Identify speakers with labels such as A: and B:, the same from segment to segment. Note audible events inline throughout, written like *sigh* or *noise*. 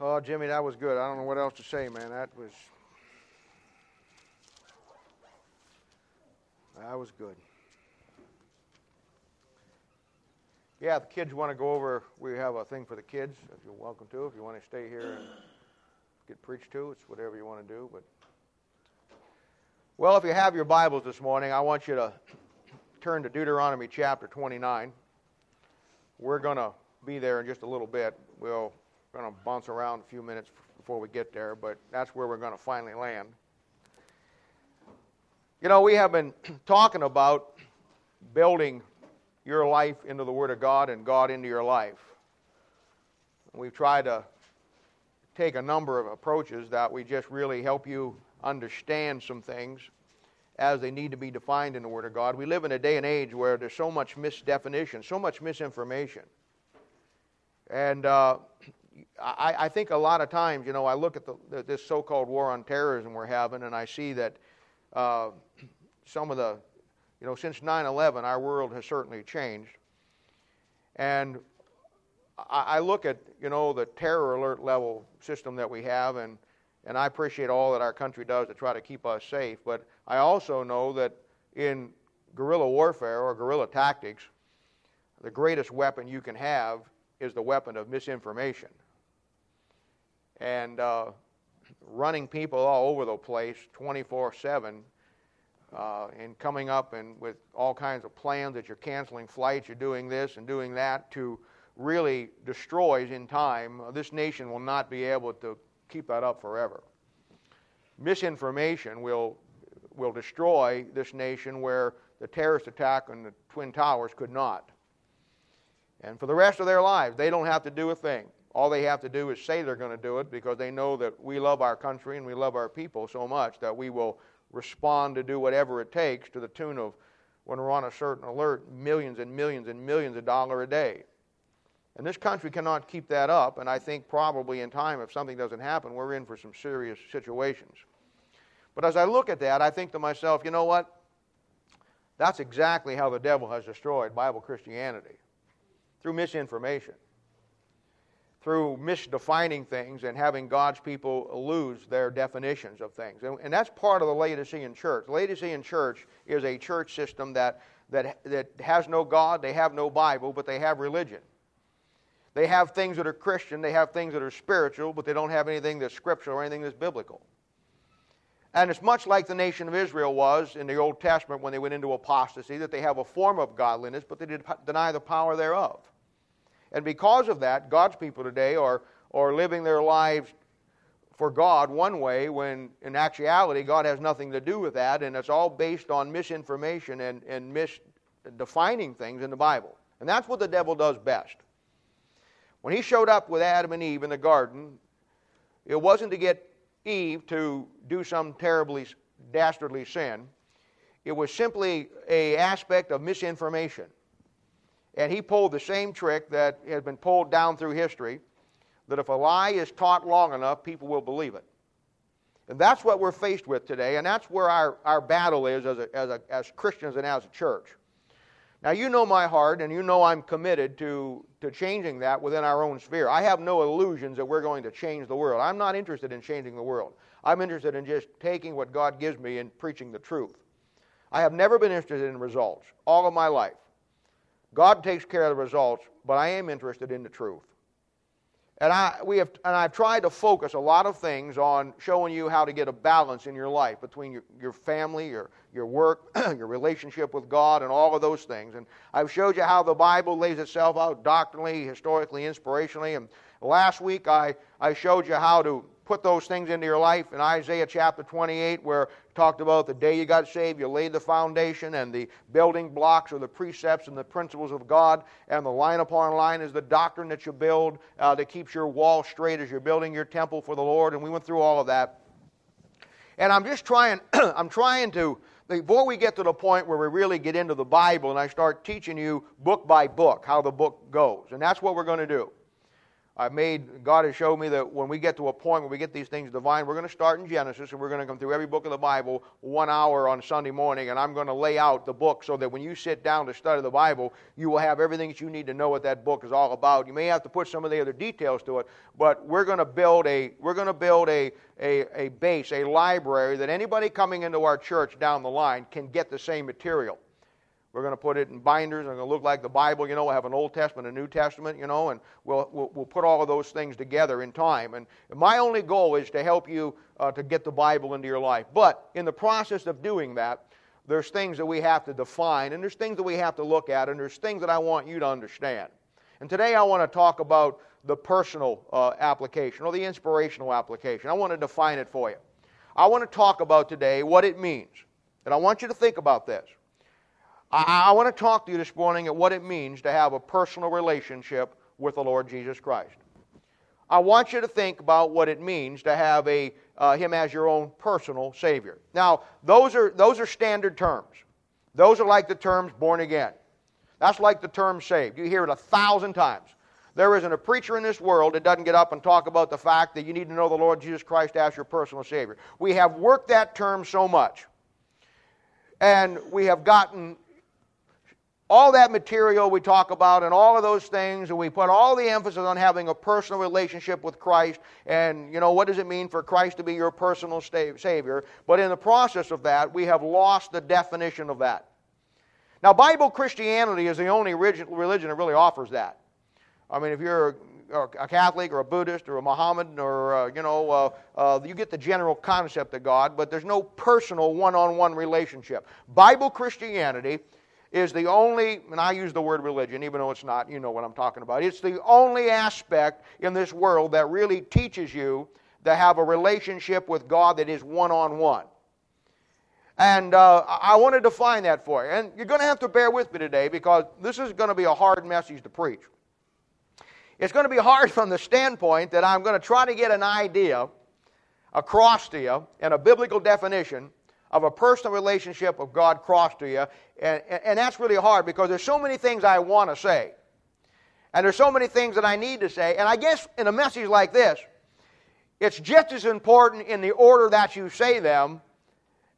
A: Oh, Jimmy, that was good. I don't know what else to say, man. That was that was good. Yeah, the kids want to go over. We have a thing for the kids. If you're welcome to, if you want to stay here and get preached to, it's whatever you want to do. But well, if you have your Bibles this morning, I want you to turn to Deuteronomy chapter 29. We're going to be there in just a little bit. We'll going to bounce around a few minutes before we get there, but that's where we're going to finally land. You know, we have been *clears throat* talking about building your life into the Word of God and God into your life. We've tried to take a number of approaches that we just really help you understand some things as they need to be defined in the Word of God. We live in a day and age where there's so much misdefinition, so much misinformation. And uh, I, I, think a lot of times, you know, I look at the, this so called war on terrorism we're having, and I see that uh, some of the, you know, since 9 11, our world has certainly changed. And I, I look at, you know, the terror alert level system that we have, and, and I appreciate all that our country does to try to keep us safe. But I also know that in guerrilla warfare or guerrilla tactics, the greatest weapon you can have is the weapon of misinformation and uh, running people all over the place 24 7 uh, and coming up and with all kinds of plans that you're canceling flights, you're doing this and doing that to really destroys in time. This nation will not be able to keep that up forever. Misinformation will will destroy this nation where the terrorist attack on the Twin Towers could not. And for the rest of their lives, they don't have to do a thing. All they have to do is say they're going to do it because they know that we love our country and we love our people so much that we will respond to do whatever it takes to the tune of, when we're on a certain alert, millions and millions and millions of dollars a day. And this country cannot keep that up, and I think probably in time, if something doesn't happen, we're in for some serious situations. But as I look at that, I think to myself, you know what? That's exactly how the devil has destroyed Bible Christianity through misinformation through misdefining things and having God's people lose their definitions of things. And, and, that's part of the Laodicean church. The Laodicean church is a church system that, that, that has no God, they have no Bible, but they have religion. They have things that are Christian, they have things that are spiritual, but they don't have anything that's scriptural or anything that's biblical. And it's much like the nation of Israel was in the Old Testament when they went into apostasy, that they have a form of godliness, but they deny the power thereof. And because of that, God's people today are, are living their lives for God one way when in actuality God has nothing to do with that, and it's all based on misinformation and, and misdefining things in the Bible. And that's what the devil does best. When he showed up with Adam and Eve in the garden, it wasn't to get Eve to do some terribly dastardly sin. It was simply a aspect of misinformation. And he pulled the same trick that has been pulled down through history that if a lie is taught long enough, people will believe it. And that's what we're faced with today, and that's where our, our battle is as, a, as, a, as Christians and as a church. Now, you know my heart, and you know I'm committed to, to changing that within our own sphere. I have no illusions that we're going to change the world. I'm not interested in changing the world. I'm interested in just taking what God gives me and preaching the truth. I have never been interested in results all of my life. God takes care of the results, but I am interested in the truth. And, I, we have, and I've tried to focus a lot of things on showing you how to get a balance in your life between your, your family, your, your work, *clears throat* your relationship with God, and all of those things. And I've showed you how the Bible lays itself out doctrinally, historically, inspirationally. And last week I, I showed you how to put those things into your life in Isaiah chapter 28, where talked about the day you got saved, you laid the foundation and the building blocks or the precepts and the principles of God, and the line upon line is the doctrine that you build uh, that keeps your wall straight as you're building your temple for the Lord. And we went through all of that. And I'm just trying, *clears throat* I'm trying to, before we get to the point where we really get into the Bible and I start teaching you book by book how the book goes. And that's what we're going to do. I've made, God has showed me that when we get to a point where we get these things divine, we're going to start in Genesis and we're going to come through every book of the Bible one hour on Sunday morning, and I'm going to lay out the book so that when you sit down to study the Bible, you will have everything that you need to know what that book is all about. You may have to put some of the other details to it, but we're going to build a, we're going to build a, a, a base, a library that anybody coming into our church down the line can get the same material. We're going to put it in binders. It's going to look like the Bible. You know, we'll have an Old Testament, a New Testament, you know, and we'll, we'll, we'll put all of those things together in time. And my only goal is to help you uh, to get the Bible into your life. But in the process of doing that, there's things that we have to define, and there's things that we have to look at, and there's things that I want you to understand. And today I want to talk about the personal uh, application or the inspirational application. I want to define it for you. I want to talk about today what it means. And I want you to think about this. I, I want to talk to you this morning at what it means to have a personal relationship with the Lord Jesus Christ. I want you to think about what it means to have a, uh, Him as your own personal Savior. Now, those are, those are standard terms. Those are like the terms born again. That's like the term saved. You hear it a thousand times. There isn't a preacher in this world that doesn't get up and talk about the fact that you need to know the Lord Jesus Christ as your personal Savior. We have worked that term so much. And we have gotten all that material we talk about and all of those things, and we put all the emphasis on having a personal relationship with Christ. And, you know, what does it mean for Christ to be your personal Savior? But in the process of that, we have lost the definition of that. Now, Bible Christianity is the only religion that really offers that. I mean, if you're a Catholic or a Buddhist or a Mohammedan or, uh, you know, uh, uh, you get the general concept of God, but there's no personal one on one relationship. Bible Christianity is the only, and I use the word religion, even though it's not, you know what I'm talking about. It's the only aspect in this world that really teaches you to have a relationship with God that is one on one. And uh, I want to define that for you. And you're going to have to bear with me today because this is going to be a hard message to preach. It's going to be hard *laughs* from the standpoint that I'm going to try to get an idea across to you in a biblical definition of a personal relationship of God cross to you. And, and that's really hard because there's so many things I want to say. And there's so many things that I need to say. And I guess in a message like this, it's just as important in the order that you say them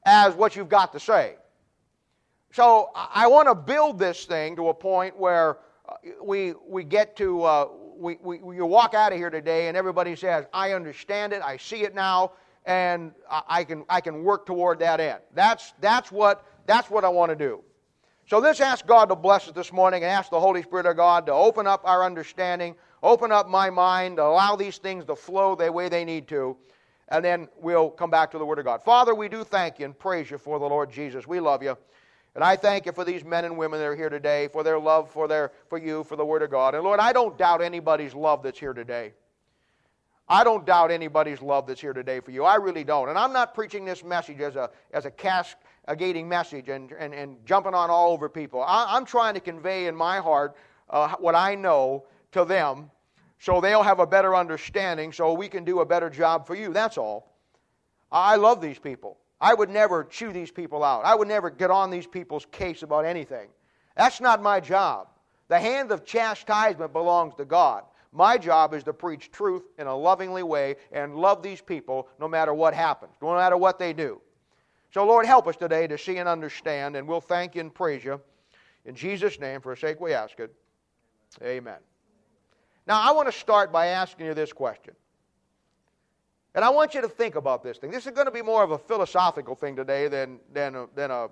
A: as what you've got to say. So I want to build this thing to a point where uh, we, we get to, uh, we, we, you walk out of here today and everybody says, I understand it, I see it now, and I can, I can work toward that end. That's, that's, what, that's what I want to do. So let's ask God to bless us this morning and ask the Holy Spirit of God to open up our understanding, open up my mind, allow these things to flow the way they need to, and then we'll come back to the Word of God. Father, we do thank you and praise you for the Lord Jesus. We love you. And I thank you for these men and women that are here today, for their love for, their, for you, for the Word of God. And Lord, I don't doubt anybody's love that's here today. I don't doubt anybody's love that's here today for you. I really don't. And I'm not preaching this message as a, as a cascading message and, and, and jumping on all over people. I, am trying to convey in my heart uh, what I know to them so they'll have a better understanding so we can do a better job for you. That's all. I love these people. I would never chew these people out. I would never get on these people's case about anything. That's not my job. The hand of chastisement belongs to God. My job is to preach truth in a lovingly way and love these people no matter what happens, no matter what they do. So, Lord, help us today to see and understand, and we'll thank you and praise you. In Jesus' name, for a sake we ask it. Amen. Now, I want to start by asking you this question. And I want you to think about this thing. This is going to be more of a philosophical thing today than, than, a, than a,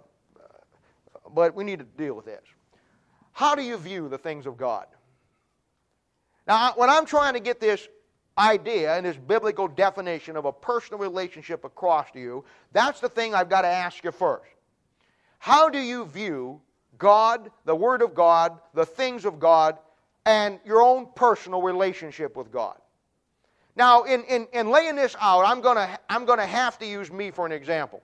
A: but we need to deal with this. How do you view the things of God? Now, when I'm trying to get this idea and this biblical definition of a personal relationship across to you, that's the thing I've got to ask you first. How do you view God, the Word of God, the things of God, and your own personal relationship with God? Now, in, in, in laying this out, I'm going to I'm going to have to use me for an example.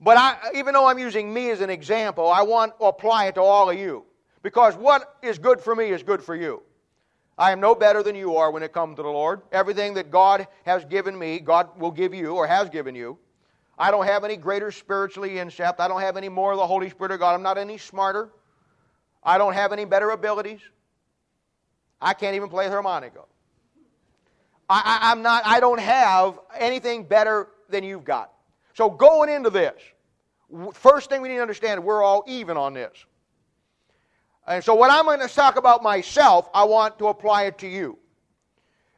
A: But I, even though I'm using me as an example, I want to apply it to all of you. Because what is good for me is good for you. I am no better than you are when it comes to the Lord. Everything that God has given me, God will give you or has given you. I don't have any greater spiritually insight. I don't have any more of the Holy Spirit of God. I'm not any smarter. I don't have any better abilities. I can't even play harmonica. I, I, I'm not, I don't have anything better than you've got. So going into this, first thing we need to understand, we're all even on this. And so what I'm going to talk about myself, I want to apply it to you.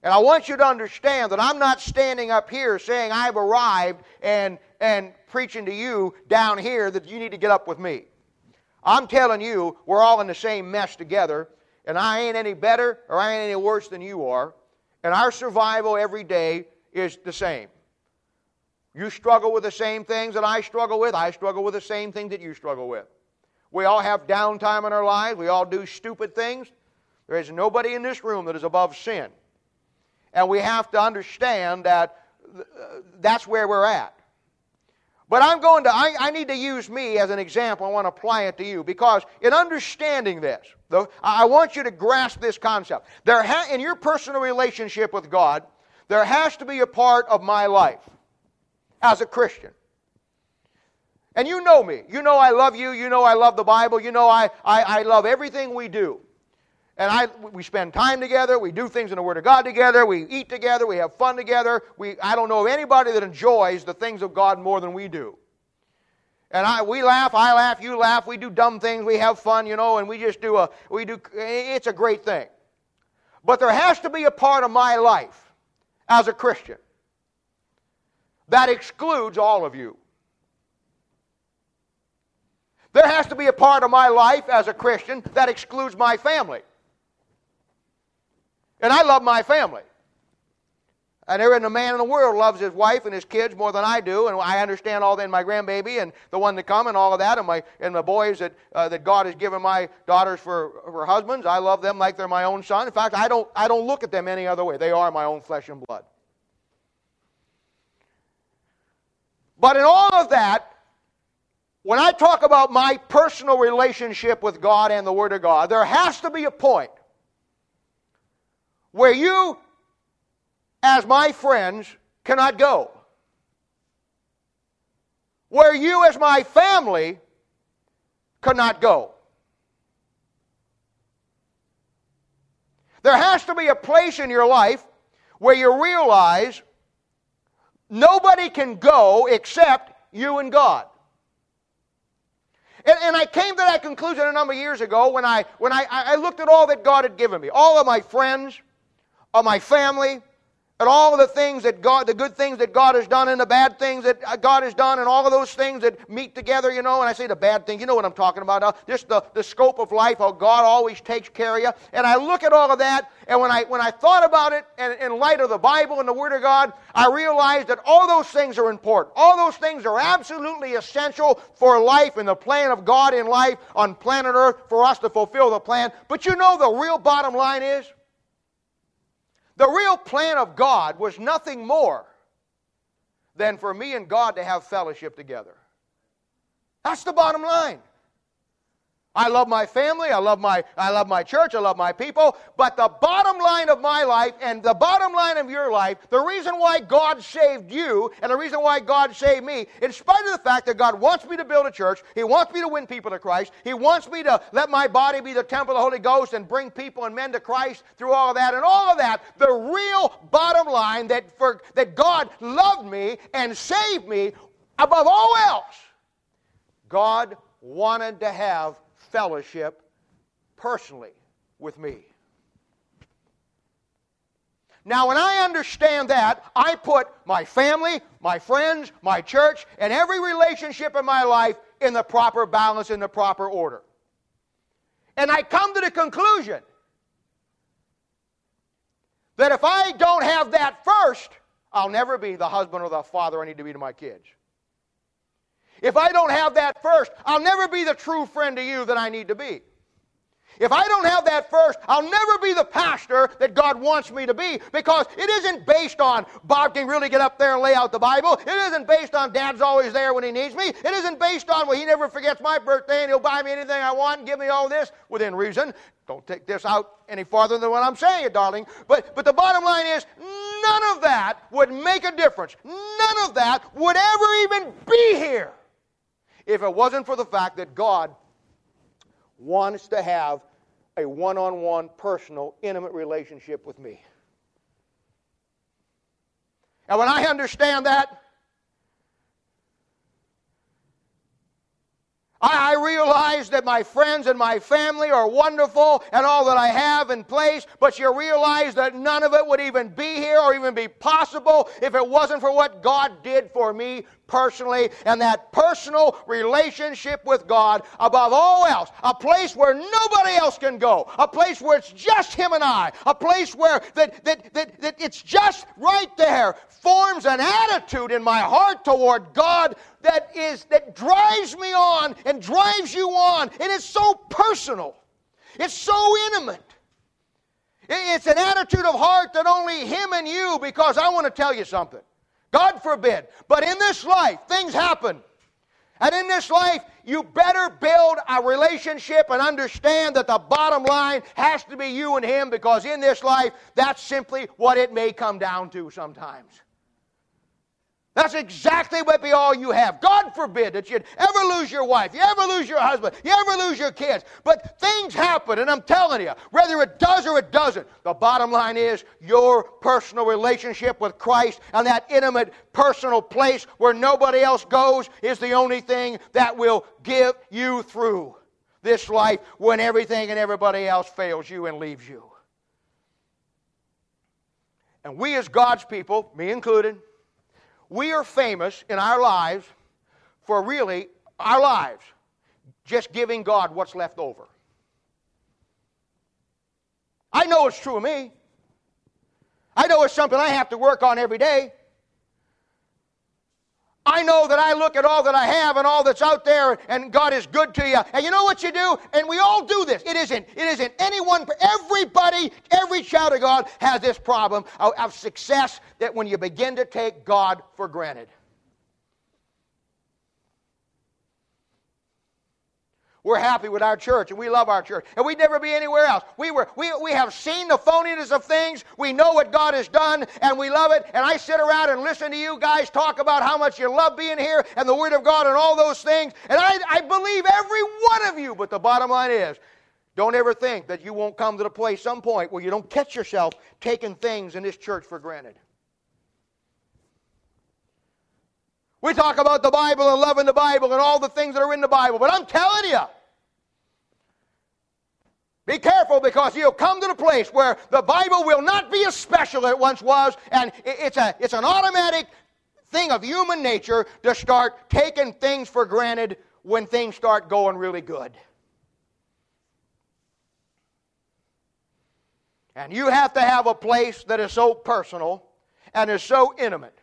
A: And I want you to understand that I'm not standing up here saying I've arrived and, and preaching to you down here that you need to get up with me. I'm telling you, we're all in the same mess together, and I ain't any better or I ain't any worse than you are. And our survival every day is the same. You struggle with the same things that I struggle with. I struggle with the same things that you struggle with. We all have downtime in our lives. We all do stupid things. There is nobody in this room that is above sin. And we have to understand that uh, that's where we're at. But I'm going to, I, I, need to use me as an example. I want to apply it to you because in understanding this, though, I want you to grasp this concept. There ha- in your personal relationship with God, there has to be a part of my life as a Christian. And you know me. You know I love you. You know I love the Bible. You know I, I, I love everything we do. And I, we spend time together. We do things in the Word of God together. We eat together. We have fun together. We, I don't know of anybody that enjoys the things of God more than we do. And I, we laugh, I laugh, you laugh. We do dumb things. We have fun, you know, and we just do a, we do, it's a great thing. But there has to be a part of my life as a Christian that excludes all of you. There has to be a part of my life as a Christian that excludes my family. And I love my family. And there isn't a man in the world loves his wife and his kids more than I do, and I understand all that in my grandbaby and the one to come and all of that, and my and the boys that uh, that God has given my daughters for, for husbands. I love them like they're my own son. In fact, I don't I don't look at them any other way. They are my own flesh and blood. But in all of that, when I talk about my personal relationship with God and the Word of God, there has to be a point where you, as my friends, cannot go. Where you, as my family, cannot go. There has to be a place in your life where you realize nobody can go except you and God. And, and, I came to that conclusion a number of years ago when I, when I, I looked at all that God had given me, all of my friends, of my family, and all the things that God, the good things that God has done and the bad things that uh, God has done and all of those things that meet together, you know, and I say the bad things, you know what I'm talking about, uh, just the, the scope of life, how God always takes care of you. And I look at all of that, and when I, when I thought about it and in light of the Bible and the Word of God, I realized that all those things are important. All those things are absolutely essential for life and the plan of God in life on planet Earth for us to fulfill the plan. But you know the real bottom line is? The real plan of God was nothing more than for me and God to have fellowship together. That's the bottom line. I love my family, I love my, I love my church, I love my people, but the bottom line of my life and the bottom line of your life, the reason why God saved you and the reason why God saved me, in spite of the fact that God wants me to build a church, He wants me to win people to Christ, He wants me to let my body be the temple of the Holy Ghost and bring people and men to Christ through all of that and all of that, the real bottom line that, for, that God loved me and saved me above all else, God wanted to have fellowship personally with me. Now, when I understand that, I put my family, my friends, my church, and every relationship in my life in the proper balance, in the proper order. And I come to the conclusion that if I don't have that first, I'll never be the husband or the father I need to be to my kids. If I don't have that first, I'll never be the true friend to you that I need to be. If I don't have that first, I'll never be the pastor that God wants me to be because it isn't based on Bob can really get up there and lay out the Bible. It isn't based on Dad's always there when he needs me. It isn't based on, well, he never forgets my birthday and he'll buy me anything I want and give me all this within reason. Don't take this out any farther than what I'm saying, darling. But, but the bottom line is none of that would make a difference. None of that would ever even be here if it wasn't for the fact that God wants to have a one on one, personal, intimate relationship with me. And when I understand that, I, realize that my friends and my family are wonderful and all that I have in place, but you realize that none of it would even be here or even be possible if it wasn't for what God did for me personally and that personal relationship with God above all else. A place where nobody else can go. A place where it's just Him and I. A place where that, that, that, that it's just right there forms an attitude in my heart toward God that is that drives me on and drives you on. And it's so personal. It's so intimate. It's an attitude of heart that only Him and you, because I want to tell you something. God forbid. But in this life, things happen. And in this life, you better build a relationship and understand that the bottom line has to be you and Him because in this life, that's simply what it may come down to sometimes. That's exactly what be all you have. God forbid that you'd ever lose your wife, you ever lose your husband, you ever lose your kids. But things happen, and I'm telling you, whether it does or it doesn't, the bottom line is your personal relationship with Christ and that intimate personal place where nobody else goes is the only thing that will give you through this life when everything and everybody else fails you and leaves you. And we, as God's people, me included, we are famous in our lives for really our lives just giving God what's left over. I know it's true of me. I know it's something I have to work on every day. I know that I look at all that I have and all that's out there, and God is good to you. And you know what you do? And we all do this. It isn't. It isn't anyone. Everybody, every child of God has this problem of, of success that when you begin to take God for granted. We're happy with our church and we love our church. And we'd never be anywhere else. We, were, we, we have seen the phoniness of things. We know what God has done and we love it. And I sit around and listen to you guys talk about how much you love being here and the Word of God and all those things. And I, I believe every one of you. But the bottom line is, don't ever think that you won't come to the place some point where you don't catch yourself taking things in this church for granted. We talk about the Bible and loving the Bible and all the things that are in the Bible, but I'm telling you, be careful because you'll come to the place where the Bible will not be as special as it once was, and it's, a, it's an automatic thing of human nature to start taking things for granted when things start going really good. And you have to have a place that is so personal and is so intimate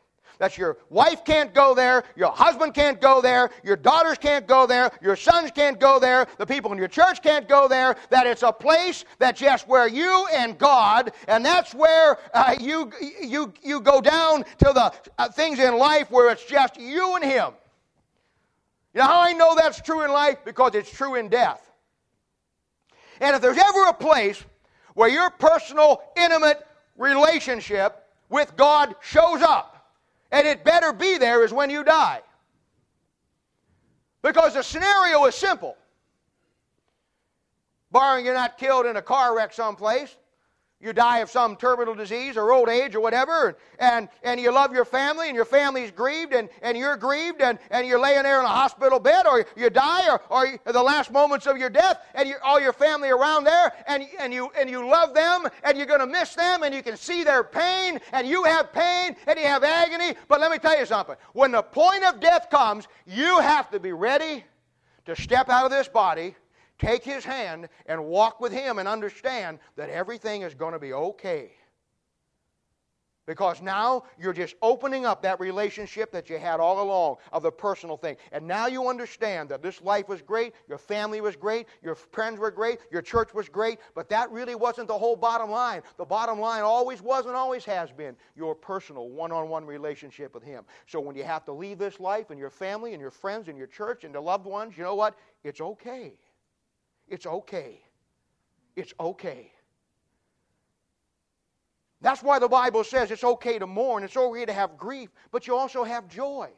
A: that your wife can't go there, your husband can't go there, your daughters can't go there, your sons can't go there, the people in your church can't go there, that it's a place that's just where you and God, and that's where uh, you, you, you go down to the uh, things in life where it's just you and Him. You know how I know that's true in life? Because it's true in death. And if there's ever a place where your personal, intimate relationship with God shows up, and it better be there is when you die. Because the scenario is simple. Barring you're not killed in a car wreck someplace, you die of some terminal disease or old age or whatever, and, and you love your family and your family's grieved and, and you're grieved and, and you're laying there in a hospital bed or you die or, or the last moments of your death and you, all your family around there and, and, you, and you love them and you're going to miss them and you can see their pain and you have pain and you have agony. But let me tell you something. When the point of death comes, you have to be ready to step out of this body take his hand and walk with him and understand that everything is going to be okay. Because now you're just opening up that relationship that you had all along of the personal thing. And now you understand that this life was great, your family was great, your friends were great, your church was great, but that really wasn't the whole bottom line. The bottom line always was and always has been your personal one on one relationship with Him. So when you have to leave this life and your family and your friends and your church and the loved ones, you know what? It's okay. It's okay. It's okay. That's why the Bible says it's okay to mourn, it's okay to have grief, but you also have joy.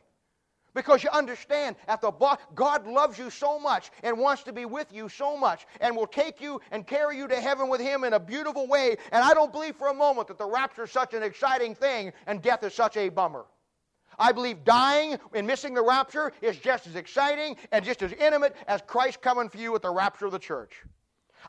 A: Because you understand, at the bo- God loves you so much and wants to be with you so much and will take you and carry you to heaven with Him in a beautiful way. And I don't believe for a moment that the rapture is such an exciting thing and death is such a bummer. I believe dying and missing the rapture is just as exciting and just as intimate as Christ coming for you at the rapture of the church.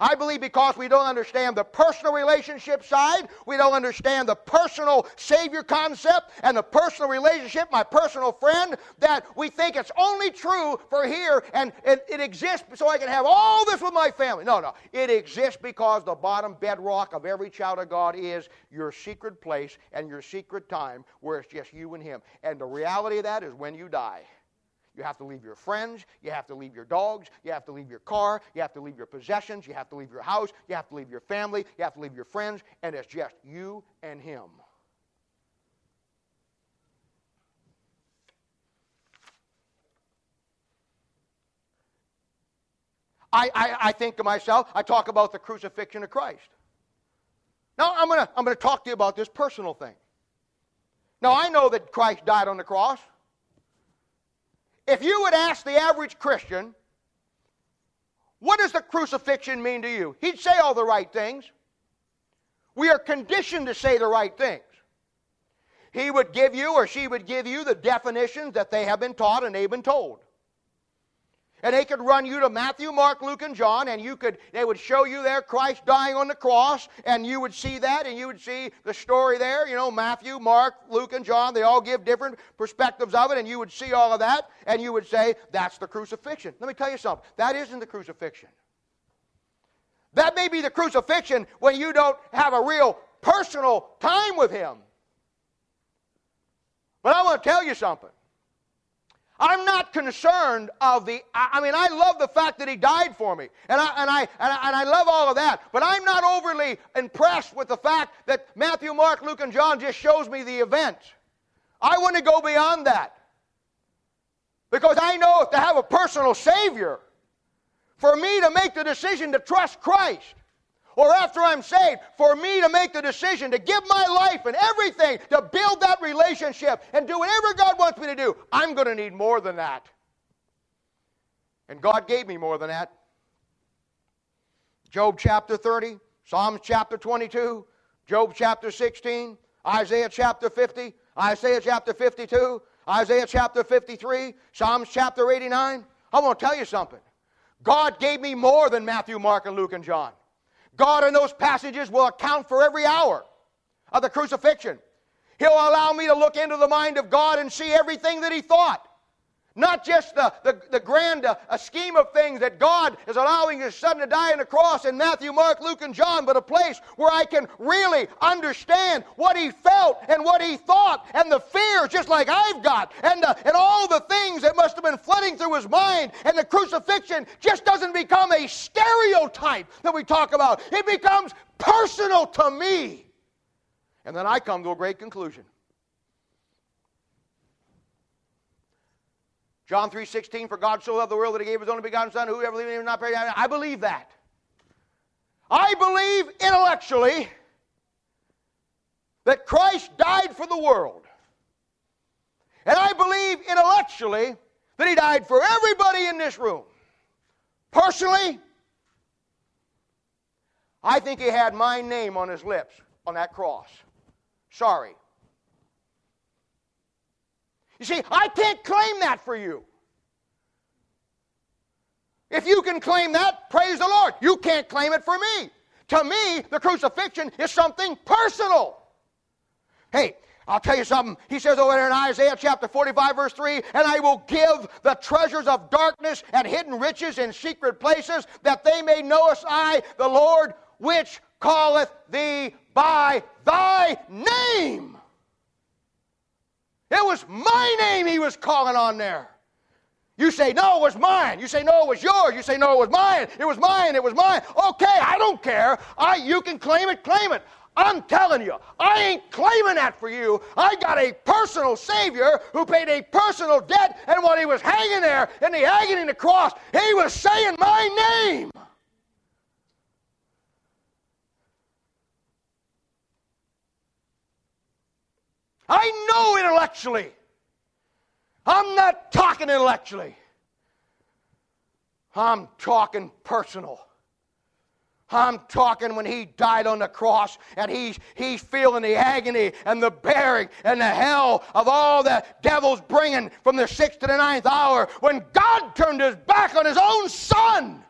A: I believe because we don't understand the personal relationship side, we don't understand the personal Savior concept and the personal relationship, my personal friend, that we think it's only true for here and it, exists so I can have all this with my family. No, no. It exists because the bottom bedrock of every child of God is your secret place and your secret time where it's just you and Him. And the reality of that is when you die. You have to leave your friends. You have to leave your dogs. You have to leave your car. You have to leave your possessions. You have to leave your house. You have to leave your family. You have to leave your friends. And it's just you and Him. I, I, I, think to myself, I talk about the crucifixion of Christ. Now, I'm going to I'm going to talk to you about this personal thing. Now, I know that Christ died on the cross. If you would ask the average Christian, what does the crucifixion mean to you? He'd say all the right things. We are conditioned to say the right things. He would give you or she would give you the definitions that they have been taught and they've been told. And they could run you to Matthew, Mark, Luke, and John, and you could they would show you there Christ dying on the cross, and you would see that, and you would see the story there. You know, Matthew, Mark, Luke, and John, they all give different perspectives of it, and you would see all of that, and you would say, That's the crucifixion. Let me tell you something. That isn't the crucifixion. That may be the crucifixion when you don't have a real personal time with Him. But I want to tell you something. I'm not concerned of the, I mean, I love the fact that he died for me. And I, and, I, and, I, and I love all of that. But I'm not overly impressed with the fact that Matthew, Mark, Luke, and John just shows me the event. I want to go beyond that. Because I know to have a personal Savior, for me to make the decision to trust Christ, or after I'm saved, for me to make the decision to give my life and everything to build that relationship and do whatever God wants me to do, I'm going to need more than that. And God gave me more than that. Job chapter 30, Psalms chapter 22, Job chapter 16, Isaiah chapter 50, Isaiah chapter 52, Isaiah chapter 53, Psalms chapter 89. I want to tell you something. God gave me more than Matthew, Mark, and Luke, and John. God in those passages will account for every hour of the crucifixion. He'll allow me to look into the mind of God and see everything that He thought. Not just the, the, the grand uh, scheme of things that God is allowing His Son to die on the cross in Matthew, Mark, Luke, and John, but a place where I can really understand what He felt and what He thought and the fears, just like I've got, and, uh, and all the things that must have been flooding through His mind. And the crucifixion just doesn't become a stereotype that we talk about, it becomes personal to me. And then I come to a great conclusion. John 3.16, for God so loved the world that he gave his only begotten Son, whoever believes in him not perish. I believe that. I believe intellectually that Christ died for the world. And I believe intellectually that he died for everybody in this room. Personally, I think he had my name on his lips on that cross. Sorry. You see, I can't claim that for you. If you can claim that, praise the Lord. You can't claim it for me. To me, the crucifixion is something personal. Hey, I'll tell you something. He says over there in Isaiah chapter 45, verse 3 And I will give the treasures of darkness and hidden riches in secret places, that they may know us, I, the Lord, which calleth thee by thy name. It was my name he was calling on there. You say, no, it was mine. You say, no, it was yours. You say, no, it was mine. It was mine. It was mine. Okay, I don't care. I, you can claim it, claim it. I'm telling you, I ain't claiming that for you. I got a personal Savior who paid a personal debt, and when he was hanging there in the agony of the cross, he was saying my name. I know intellectually. I'm not talking intellectually. I'm talking personal. I'm talking when he died on the cross and he's, he's feeling the agony and the bearing and the hell of all the devil's bringing from the sixth to the ninth hour when God turned his back on his own son.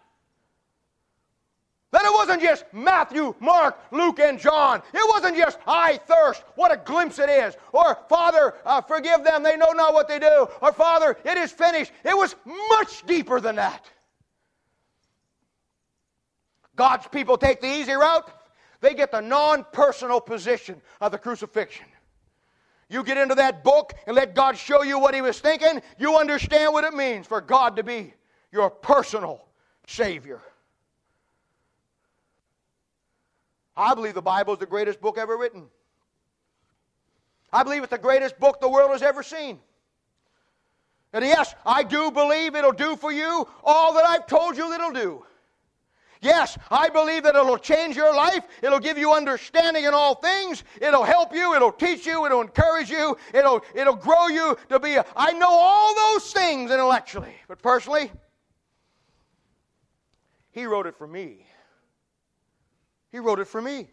A: That it wasn't just Matthew, Mark, Luke, and John. It wasn't just, I thirst. What a glimpse it is. Or, Father, uh, forgive them. They know not what they do. Or, Father, it is finished. It was much deeper than that. God's people take the easy route, they get the non personal position of the crucifixion. You get into that book and let God show you what He was thinking, you understand what it means for God to be your personal Savior. I believe the Bible is the greatest book ever written. I believe it's the greatest book the world has ever seen. And yes, I do believe it'll do for you all that I've told you that it'll do. Yes, I believe that it'll change your life. It'll give you understanding in all things. It'll help you. It'll teach you. It'll encourage you. It'll, it'll grow you to be a. I know all those things intellectually, but personally, He wrote it for me. He wrote it for me.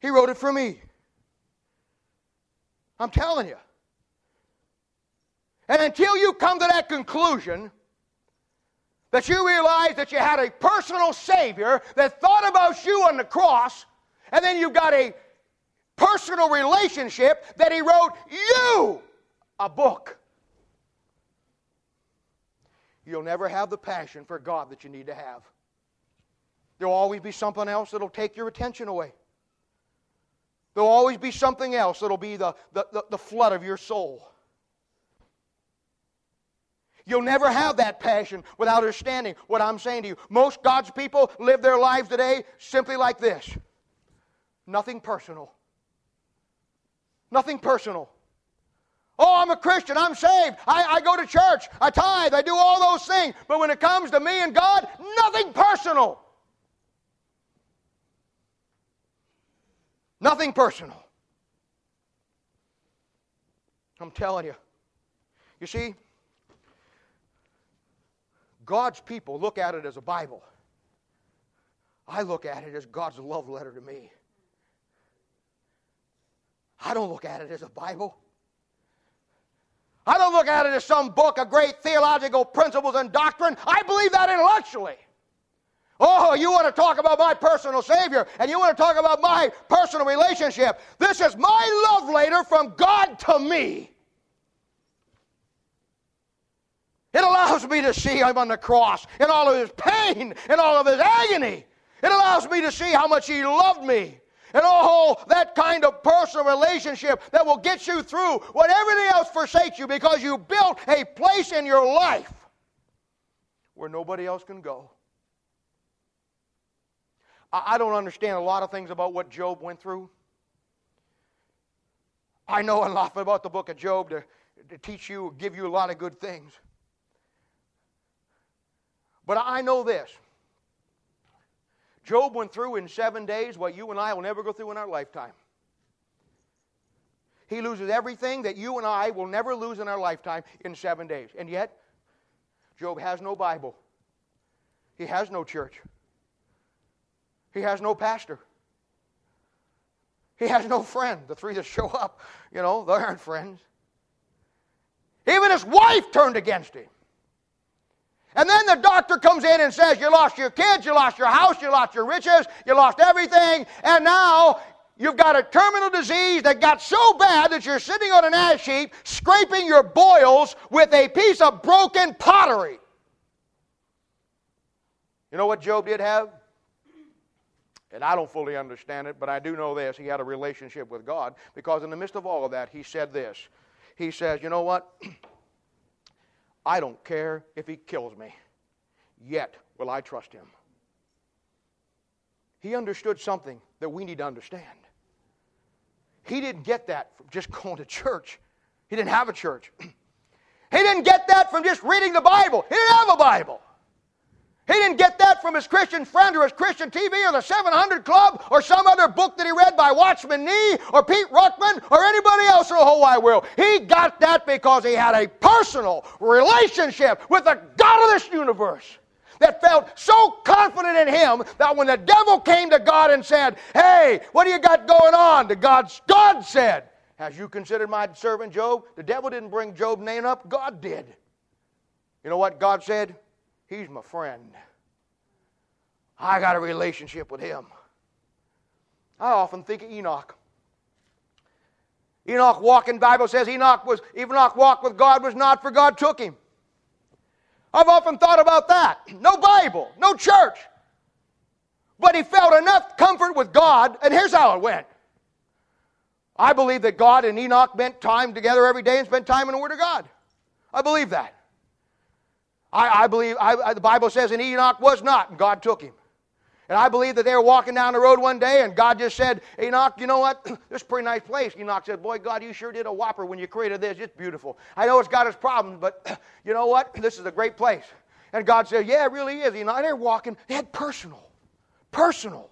A: He wrote it for me. I'm telling you. And until you come to that conclusion, that you realize that you had a personal Savior that thought about you on the cross, and then you've got a personal relationship that He wrote you a book. You'll never have the passion for God that you need to have. There'll always be something else that'll take your attention away. There'll always be something else that'll be the, the, the, the flood of your soul. You'll never have that passion without understanding what I'm saying to you. Most God's people live their lives today simply like this nothing personal. Nothing personal. Oh, I'm a Christian. I'm saved. I, I go to church. I tithe. I do all those things. But when it comes to me and God, nothing personal. Nothing personal. I'm telling you. You see, God's people look at it as a Bible. I look at it as God's love letter to me. I don't look at it as a Bible. I don't look at it as some book of great theological principles and doctrine. I believe that intellectually. Oh, you want to talk about my personal Savior and you want to talk about my personal relationship. This is my love letter from God to me. It allows me to see him on the cross in all of his pain and all of his agony. It allows me to see how much he loved me. And oh, that kind of personal relationship that will get you through when everything else forsakes you because you built a place in your life where nobody else can go. I don't understand a lot of things about what Job went through. I know enough about the book of Job to, to teach you, give you a lot of good things. But I know this Job went through in seven days what you and I will never go through in our lifetime. He loses everything that you and I will never lose in our lifetime in seven days. And yet, Job has no Bible, he has no church, he has no pastor. He has no friend. The three that show up, you know, they aren't friends. Even his wife turned against him. And then the doctor comes in and says, You lost your kids, you lost your house, you lost your riches, you lost everything, and now you've got a terminal disease that got so bad that you're sitting on an ash heap scraping your boils with a piece of broken pottery. You know what Job did have? And I don't fully understand it, but I do know this. He had a relationship with God because in the midst of all of that, he said this. He says, You know what? *clears throat* I don't care if he kills me, yet will I trust him. He understood something that we need to understand. He didn't get that from just *laughs* going to church, he didn't have a church. *clears throat* he didn't get that from just reading the Bible, he didn't have a Bible. He didn't get that from his Christian friend or his Christian TV or the 700 Club or some other book that he read by Watchman Nee or Pete Ruckman or anybody else in the whole wide world. He got that because he had a personal relationship with the God of this universe that felt so confident in him that when the devil came to God and said, Hey, what do you got going on? The God, God said, Has you considered my servant Job? The devil didn't bring Job's name up, God did. You know what God said? He's my friend. I got a relationship with him. I often think of Enoch. Enoch walking, Bible says Enoch was Enoch walked with God was not for God took him. I've often thought about that. No Bible, no church. But he felt enough comfort with God, and here's how it went. I believe that God and Enoch spent time together every day and spent time in the Word of God. I believe that. I, I believe I, the Bible says, and Enoch was not, and God took him. And I believe that they were walking down the road one day, and God just said, Enoch, you know what? *clears throat* this is a pretty nice place. Enoch said, Boy, God, you sure did a whopper when you created this. It's beautiful. I know it's got its problems, but *clears throat* you know what? This is a great place. And God said, Yeah, it really is. Enoch, they're walking. They had personal. Personal.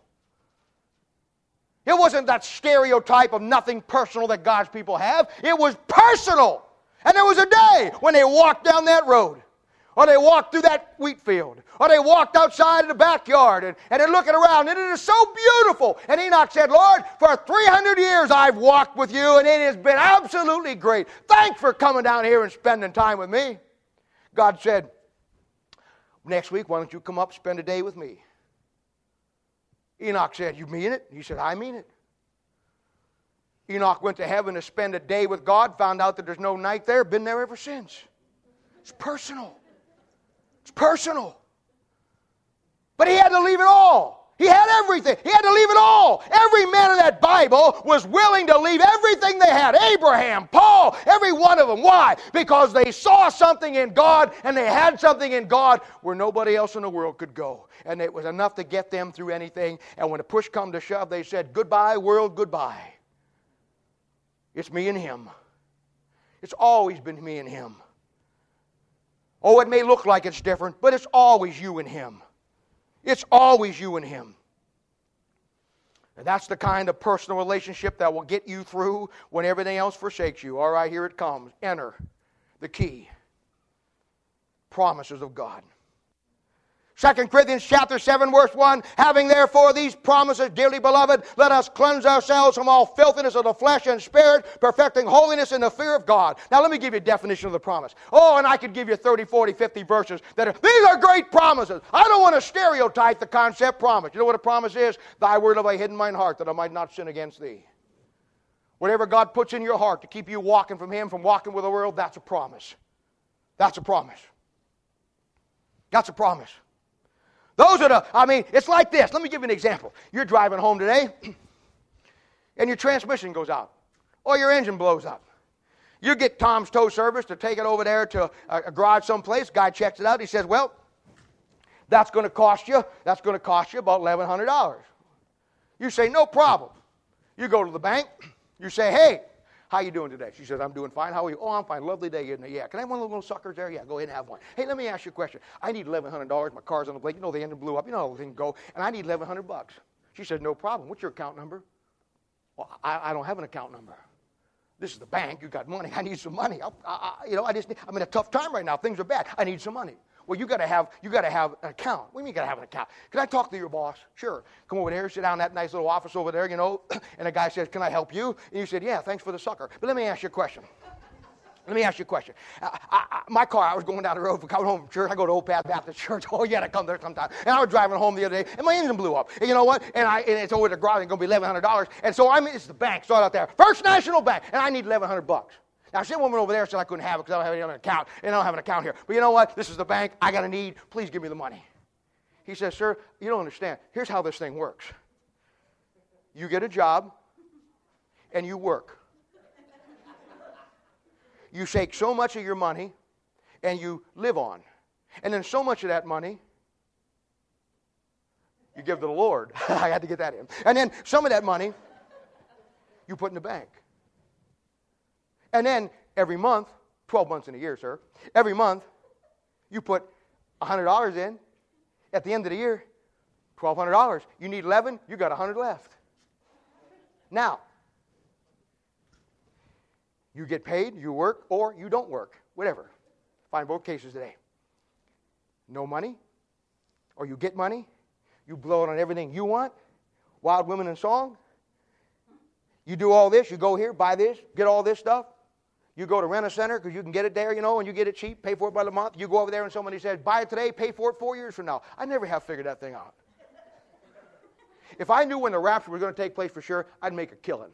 A: It wasn't that stereotype of nothing personal that God's people have. It was personal. And there was a day when they walked down that road or they walked through that wheat field, or they walked outside of the backyard and, and they're looking around, and it is so beautiful. And Enoch said, Lord, for 300 years I've walked with you, and it has been absolutely great. Thanks for coming down here and spending time with me. God said, Next week, why don't you come up spend a day with me? Enoch said, You mean it? He said, I mean it. Enoch went to heaven to spend a day with God, found out that there's no night there, been there ever since. It's personal. It's personal. But he had to leave it all. He had everything. He had to leave it all. Every man in that Bible was willing to leave everything they had. Abraham, Paul, every one of them. Why? Because they saw something in God and they had something in God where nobody else in the world could go. And it was enough to get them through anything. And when the push come to shove, they said, Goodbye, world, goodbye. It's me and him. It's always been me and him. Oh, it may look like it's different, but it's always you and Him. It's always you and Him. And that's the kind of personal relationship that will get you through when everything else forsakes you. All right, here it comes. Enter the key promises of God. 2 Corinthians chapter 7 verse 1, having therefore these promises, dearly beloved, let us cleanse ourselves from all filthiness of the flesh and spirit, perfecting holiness in the fear of God. Now let me give you a definition of the promise. Oh, and I could give you 30, 40, 50 verses that are, these are great promises. I don't want to stereotype the concept promise. You know what a promise is? Thy word have I hidden mine heart that I might not sin against thee. Whatever God puts in your heart to keep you walking from Him, from walking with the world, that's a promise. That's a promise. That's a promise. Those are the, I mean, it's like this. Let me give you an example. You're driving home today, *clears throat* and your transmission goes out, or your engine blows up. You get Tom's Tow Service to take it over there to a, a garage someplace. Guy checks it out. He says, Well, that's going to cost you, that's going to cost you about $1,100. You say, No problem. You go to the bank. You say, Hey, how you doing today? She says, I'm doing fine. How are you? Oh, I'm fine. Lovely day, isn't it? Yeah. Can I have one of those little suckers there? Yeah, go ahead and have one. Hey, let me ask you a question. I need $1,100. My car's on the blade. You know the engine blew up. You know how the thing go. And I need 1100 bucks. She said, no problem. What's your account number? Well, I, I don't have an account number. This is the bank. You got money. *laughs* I need some money. I, I, you know, I just, I'm in a tough time right now. Things are bad. I need some money. Well, you got to have you got to have an account. What do you mean you got to have an account? Can I talk to your boss? Sure. Come over there, sit down in that nice little office over there, you know. *clears throat* And the guy says, "Can I help you?" And you said, "Yeah, thanks for the sucker." But let me ask you a question. Let me ask you a question. I, I, my car, I was going down the road, coming home from church. I go to Old Path Baptist Church. *laughs* Oh, yeah, I come there sometime. And I was driving home the other day, and my engine blew up. And you know what? And, I, and it's over the garage. It's going to be $1,100. And so I'm, it's the bank, start out there. First National Bank. And I need 1100 bucks. Now, she went over there said I couldn't have it because I don't have any other account, and I don't have an account here. But you know what? This is the bank. I got a need. Please give me the money. He says, Sir, you don't understand. Here's how this thing works you get a job, and you work. You take so much of your money, and you live on. And then so much of that money, you give to the Lord. *laughs* I had to get that in. And then some of that money, you put in the bank. And then every month, 12 months in a year, sir, every month, you put $100 in, At the end of the year, $1,200. You need 11, you got 100 left. Now, you get paid, you work, or you don't work, whatever. Find both cases today. No money, or you get money, you blow it on everything you want, wild women and song. You do all this, you go here, buy this, get all this stuff. You go to Rent-A-Center because you can get it there, you know, and you get it cheap, pay for it by the month. You go over there and somebody says, buy it today, pay for it four years from now. I never have figured that thing out. If I knew when the rapture was going to take place for sure, I'd make a killing.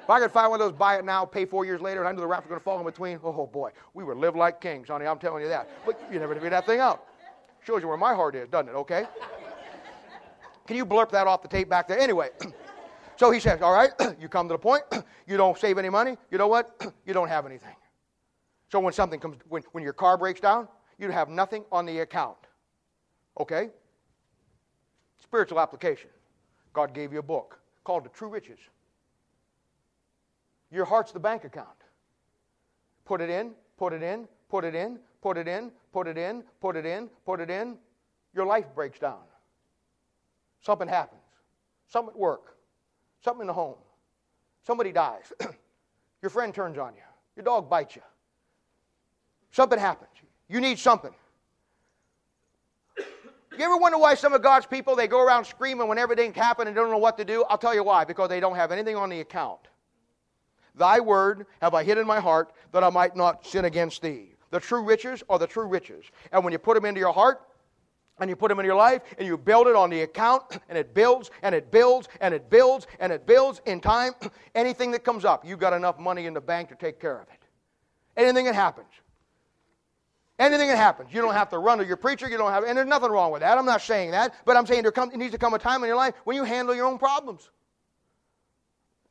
A: If I could find one of those, buy it now, pay four years later, and I knew the rapture was going to fall in between, oh boy, we would live like kings, honey. I'm telling you that. But you never figured that thing out. Shows you where my heart is, doesn't it? Okay? Can you blurp that off the tape back there? Anyway, *clears throat* so he says, All right, *clears throat* you come to the point, *clears throat* you don't save any money, you know what? *clears throat* You don't have anything. So when something comes, when, when your car breaks down, you have nothing on the account. Okay? Spiritual application. God gave you a book called The True Riches. Your heart's the bank account. Put it in, put it in, put it in, put it in, put it in, put it in, put it in. Your life breaks down. Something happens. Something at work. Something in the home. Somebody dies. *clears throat* Your friend turns on you. Your dog bites you. Something happens. You need something. You ever wonder why some of God's people they go around screaming when everything happening and don't know what to do? I'll tell you why. Because they don't have anything on the account. Thy word have I hid in my heart that I might not sin against thee. The true riches are the true riches. And when you put them into your heart, and you put them in your life and you build it on the account and it builds and it builds and it builds and it builds in time. *clears throat* Anything that comes up you've got enough money in the bank to take care of it. Anything that happens. Anything that happens. You don't have to run to your preacher. You don't have and there's nothing wrong with that. I'm not saying that. But i'm saying there come, needs to come a time in your life when you handle your own problems.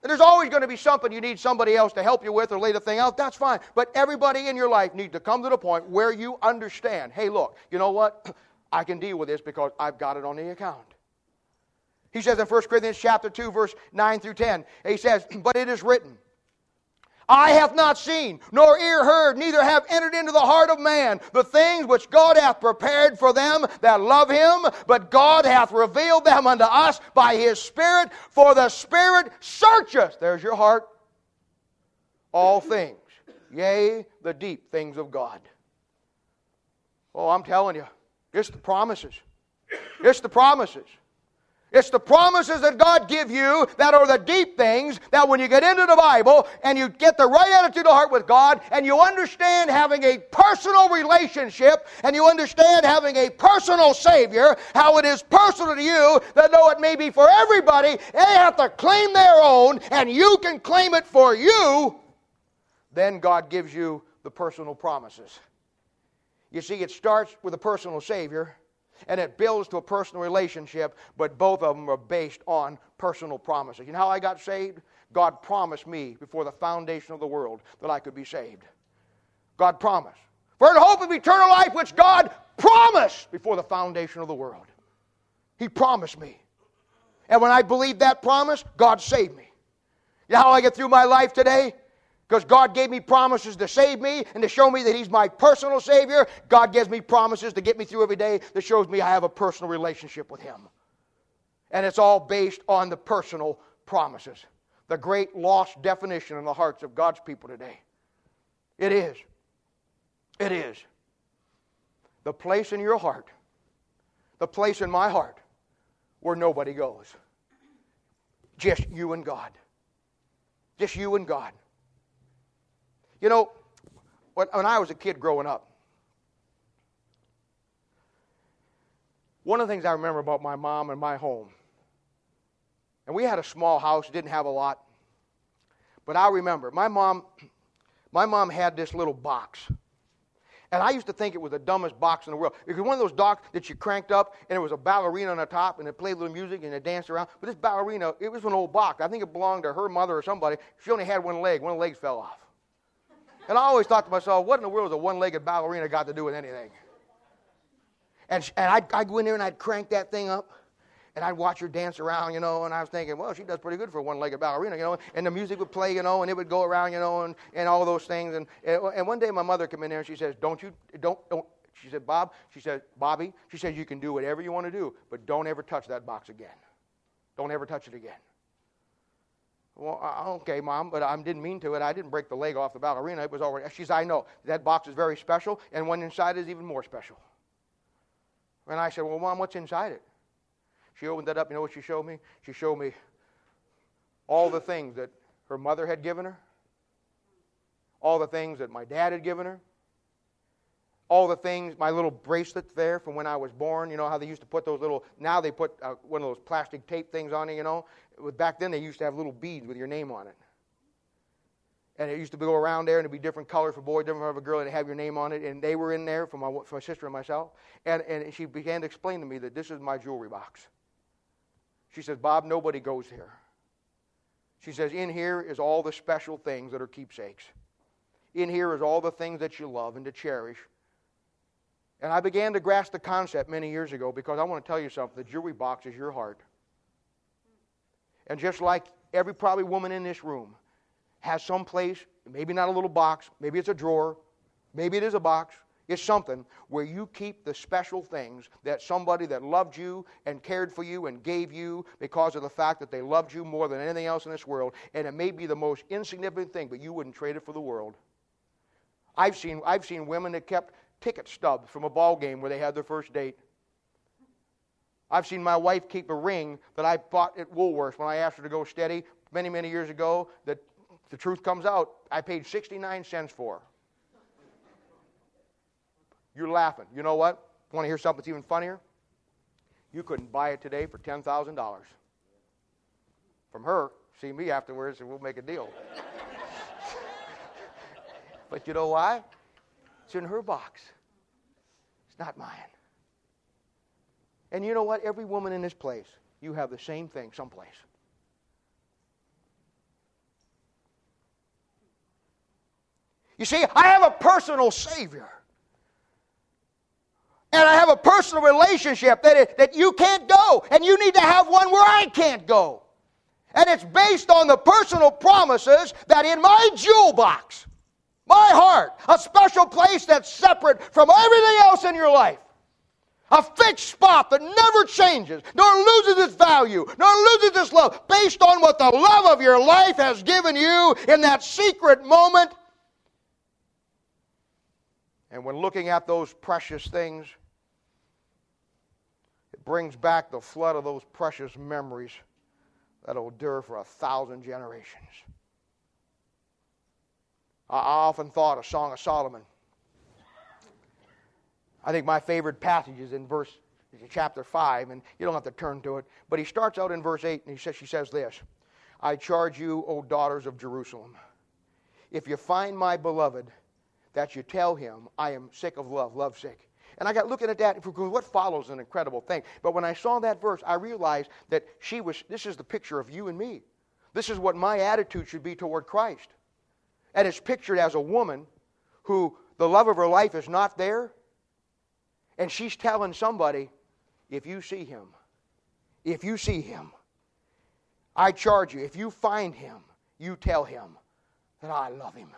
A: And there's always going to be something you need somebody else to help you with or lay the thing out. That's fine. But everybody in your life needs to come to the point where you understand hey, look, you know what? *clears throat* I can deal with this because I've got it on the account. He says in 1 Corinthians chapter 2, verse 9 through 10, he says, *clears throat* But it is written, Eye hath not seen, nor ear heard, neither have entered into the heart of man the things which God hath prepared for them that love him, but God hath revealed them unto us by his Spirit, for the Spirit searcheth, there's your heart, all things, yea, the deep things of God. Oh, I'm telling you, it's the promises. It's the promises. It's the promises that God give you that are the deep things that when you get into the Bible and you get the right attitude of heart with God and you understand having a personal relationship and you understand having a personal Savior, how it is personal to you, that though it may be for everybody, they have to claim their own and you can claim it for you, then God gives you the personal promises. You see, it starts with a personal Savior and it builds to a personal relationship, but both of them are based on personal promises. You know how I got saved? God promised me before the foundation of the world that I could be saved. God promised. For the hope of eternal life, which God promised before the foundation of the world. He promised me. And when I believed that promise, God saved me. You know how I get through my life today? Because God gave me promises to save me and to show me that He's my personal Savior. God gives me promises to get me through every day that shows me I have a personal relationship with Him. And it's all based on the personal promises. The great lost definition in the hearts of God's people today. It is. It is. The place in your heart, the place in my heart where nobody goes. Just you and God. Just you and God. You know, when, when I was a kid growing up, one of the things I remember about my mom and my home, and we had a small house, didn't have a lot, but I remember my mom, my mom had this little box. And I used to think it was the dumbest box in the world. It was one of those docks that you cranked up, and it was a ballerina on the top, and it played little music, and it danced around. But this ballerina, it was an old box. I think it belonged to her mother or somebody. She only had one leg. One of the legs fell off. And I always thought to myself, what in the world has a one legged ballerina got to do with anything? And, and I'd, I'd go in there and I'd crank that thing up and I'd watch her dance around, you know, and I was thinking, well, she does pretty good for a one-legged ballerina, you know, and the music would play, you know, and it would go around, you know, and, and all those things. And, and, one day my mother came in there and she says, don't you, don't, don't, she said, Bob, she said, Bobby, she said, you can do whatever you want to do, but don't ever touch that box again. Don't ever touch it again. Well, okay, Mom, but I didn't mean to. And I didn't break the leg off the ballerina. It was already. She said, I know. That box is very special, and one inside is even more special. And I said, Well, Mom, what's inside it? She opened that up. You know what she showed me? She showed me all the things that her mother had given her, all the things that my dad had given her, all the things, my little bracelet there from when I was born. You know how they used to put those little, now they put uh, one of those plastic tape things on it, you know. Back then they used to have little beads with your name on it. And it used to go around there and it'd be different colors for boys, different for a girl, and have your name on it. And they were in there for my, for my sister and myself. And, and she began to explain to me that this is my jewelry box. She says, Bob, nobody goes here. She says, In here is all the special things that are keepsakes. In here is all the things that you love and to cherish. And I began to grasp the concept many years ago because I want to tell you something. The jewelry box is your heart. And just like every probably woman in this room has some place, maybe not a little box, maybe it's a drawer, maybe it is a box, it's something where you keep the special things that somebody that loved you and cared for you and gave you because of the fact that they loved you more than anything else in this world. And it may be the most insignificant thing, but you wouldn't trade it for the world. I've seen, I've seen women that kept ticket stubs from a ball game where they had their first date. I've seen my wife keep a ring that I bought at Woolworths when I asked her to go steady many, many years ago that the truth comes out, I paid 69 cents for. You're laughing. You know what? Want to hear something that's even funnier? You couldn't buy it today for $10,000. From her, see me afterwards and we'll make a deal. *laughs* but you know why? It's in her box. It's not mine. And you know what? Every woman in this place, you have the same thing someplace. You see, I have a personal Savior. And I have a personal relationship that, it, that you can't go. And you need to have one where I can't go. And it's based on the personal promises that in my jewel box, my heart, a special place that's separate from everything else in your life. A fixed spot that never changes, nor loses its value, nor loses its love, based on what the love of your life has given you in that secret moment. And when looking at those precious things, it brings back the flood of those precious memories that'll endure for a thousand generations. I often thought of Song of Solomon. I think my favorite passage is in verse chapter 5, and you don't have to turn to it. But he starts out in verse 8, and he says, she says this I charge you, O daughters of Jerusalem, if you find my beloved, that you tell him, I am sick of love, love sick. And I got looking at that because what follows is an incredible thing. But when I saw that verse, I realized that she was, this is the picture of you and me. This is what my attitude should be toward Christ and it's pictured as a woman who the love of her life is not there, and she's telling somebody, if you see him, if you see him, I charge you, if you find him, you tell him that I love him.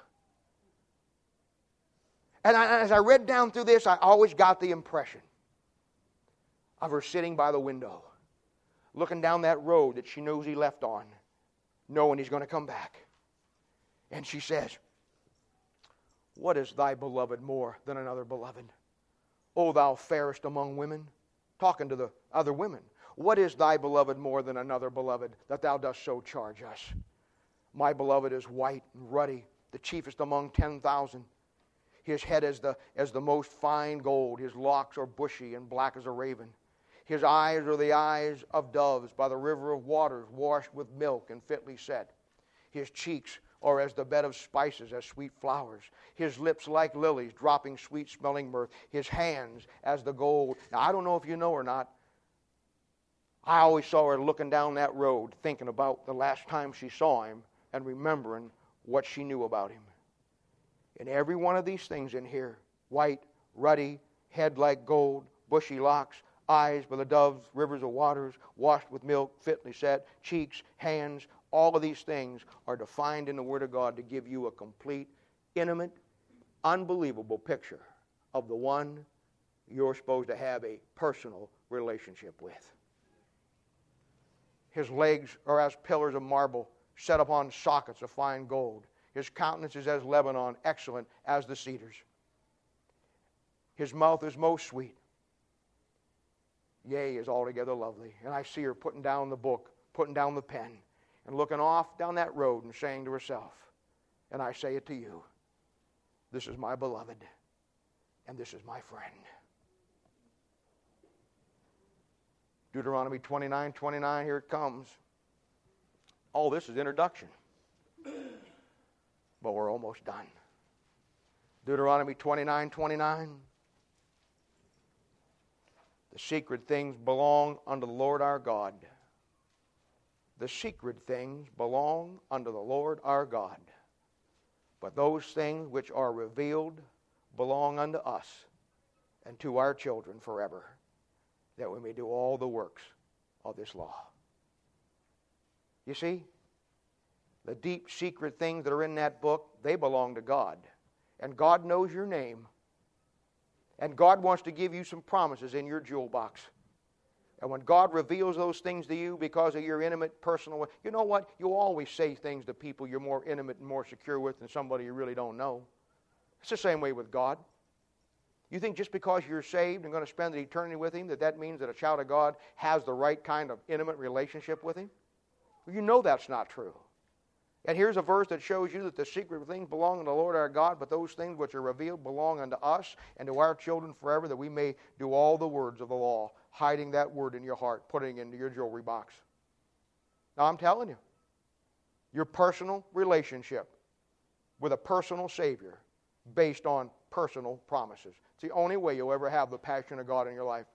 A: And I, as I read down through this, I always got the impression of her sitting by the window, looking down that road that she knows he left on, knowing he's going to come back. And she says, What is thy beloved more than another beloved? O thou fairest among women, talking to the other women. What is thy beloved more than another beloved, that thou dost so charge us? My beloved is white and ruddy, the chiefest among ten thousand. His head is the, as the most fine gold. His locks are bushy and black as a raven. His eyes are the eyes of doves by the river of waters, washed with milk and fitly set. His cheeks or as the bed of spices, as sweet flowers. His lips like lilies, dropping sweet smelling myrrh. His hands as the gold. Now, I don't know if you know or not. I always saw her looking down that road, thinking about the last time she saw him and remembering what she knew about him. And every one of these things in here white, ruddy, head like gold, bushy locks, eyes by the doves, rivers of waters, washed with milk, fitly set, cheeks, hands, all of these things are defined in the Word of God to give you a complete, intimate, unbelievable picture of the one you're supposed to have a personal relationship with. His legs are as pillars of marble set upon sockets of fine gold. His countenance is as Lebanon, excellent as the cedars. His mouth is most sweet. Yea, is altogether lovely. And I see her putting down the book, putting down the pen, and looking off down that road and saying to herself, and I say it to you, this is my beloved, and this is my friend. Deuteronomy 29 29, here it comes. All this is introduction. But we're almost done. Deuteronomy 29 29. The secret things belong unto the Lord our God. The secret things belong unto the Lord our God. But those things which are revealed belong unto us and to our children forever that we may do all the works of this law. You see, the deep secret things that are in that book, they belong to God. And God knows your name. And God wants to give you some promises in your jewel box. And when God reveals those things to you because of your intimate personal, you know what? You always say things to people you're more intimate and more secure with than somebody you really don't know. It's the same way with God. You think just because you're saved and going to spend eternity with Him that that means that a child of God has the right kind of intimate relationship with Him? Well, you know that's not true. And here's a verse that shows you that the secret things belong to the Lord our God, but those things which are revealed belong unto us and to our children forever, that we may do all the words of the law, hiding that word in your heart, putting it into your jewelry box. Now, I'm telling you, your personal relationship with a personal Savior based on personal promises. It's the only way you'll ever have the passion of God in your life.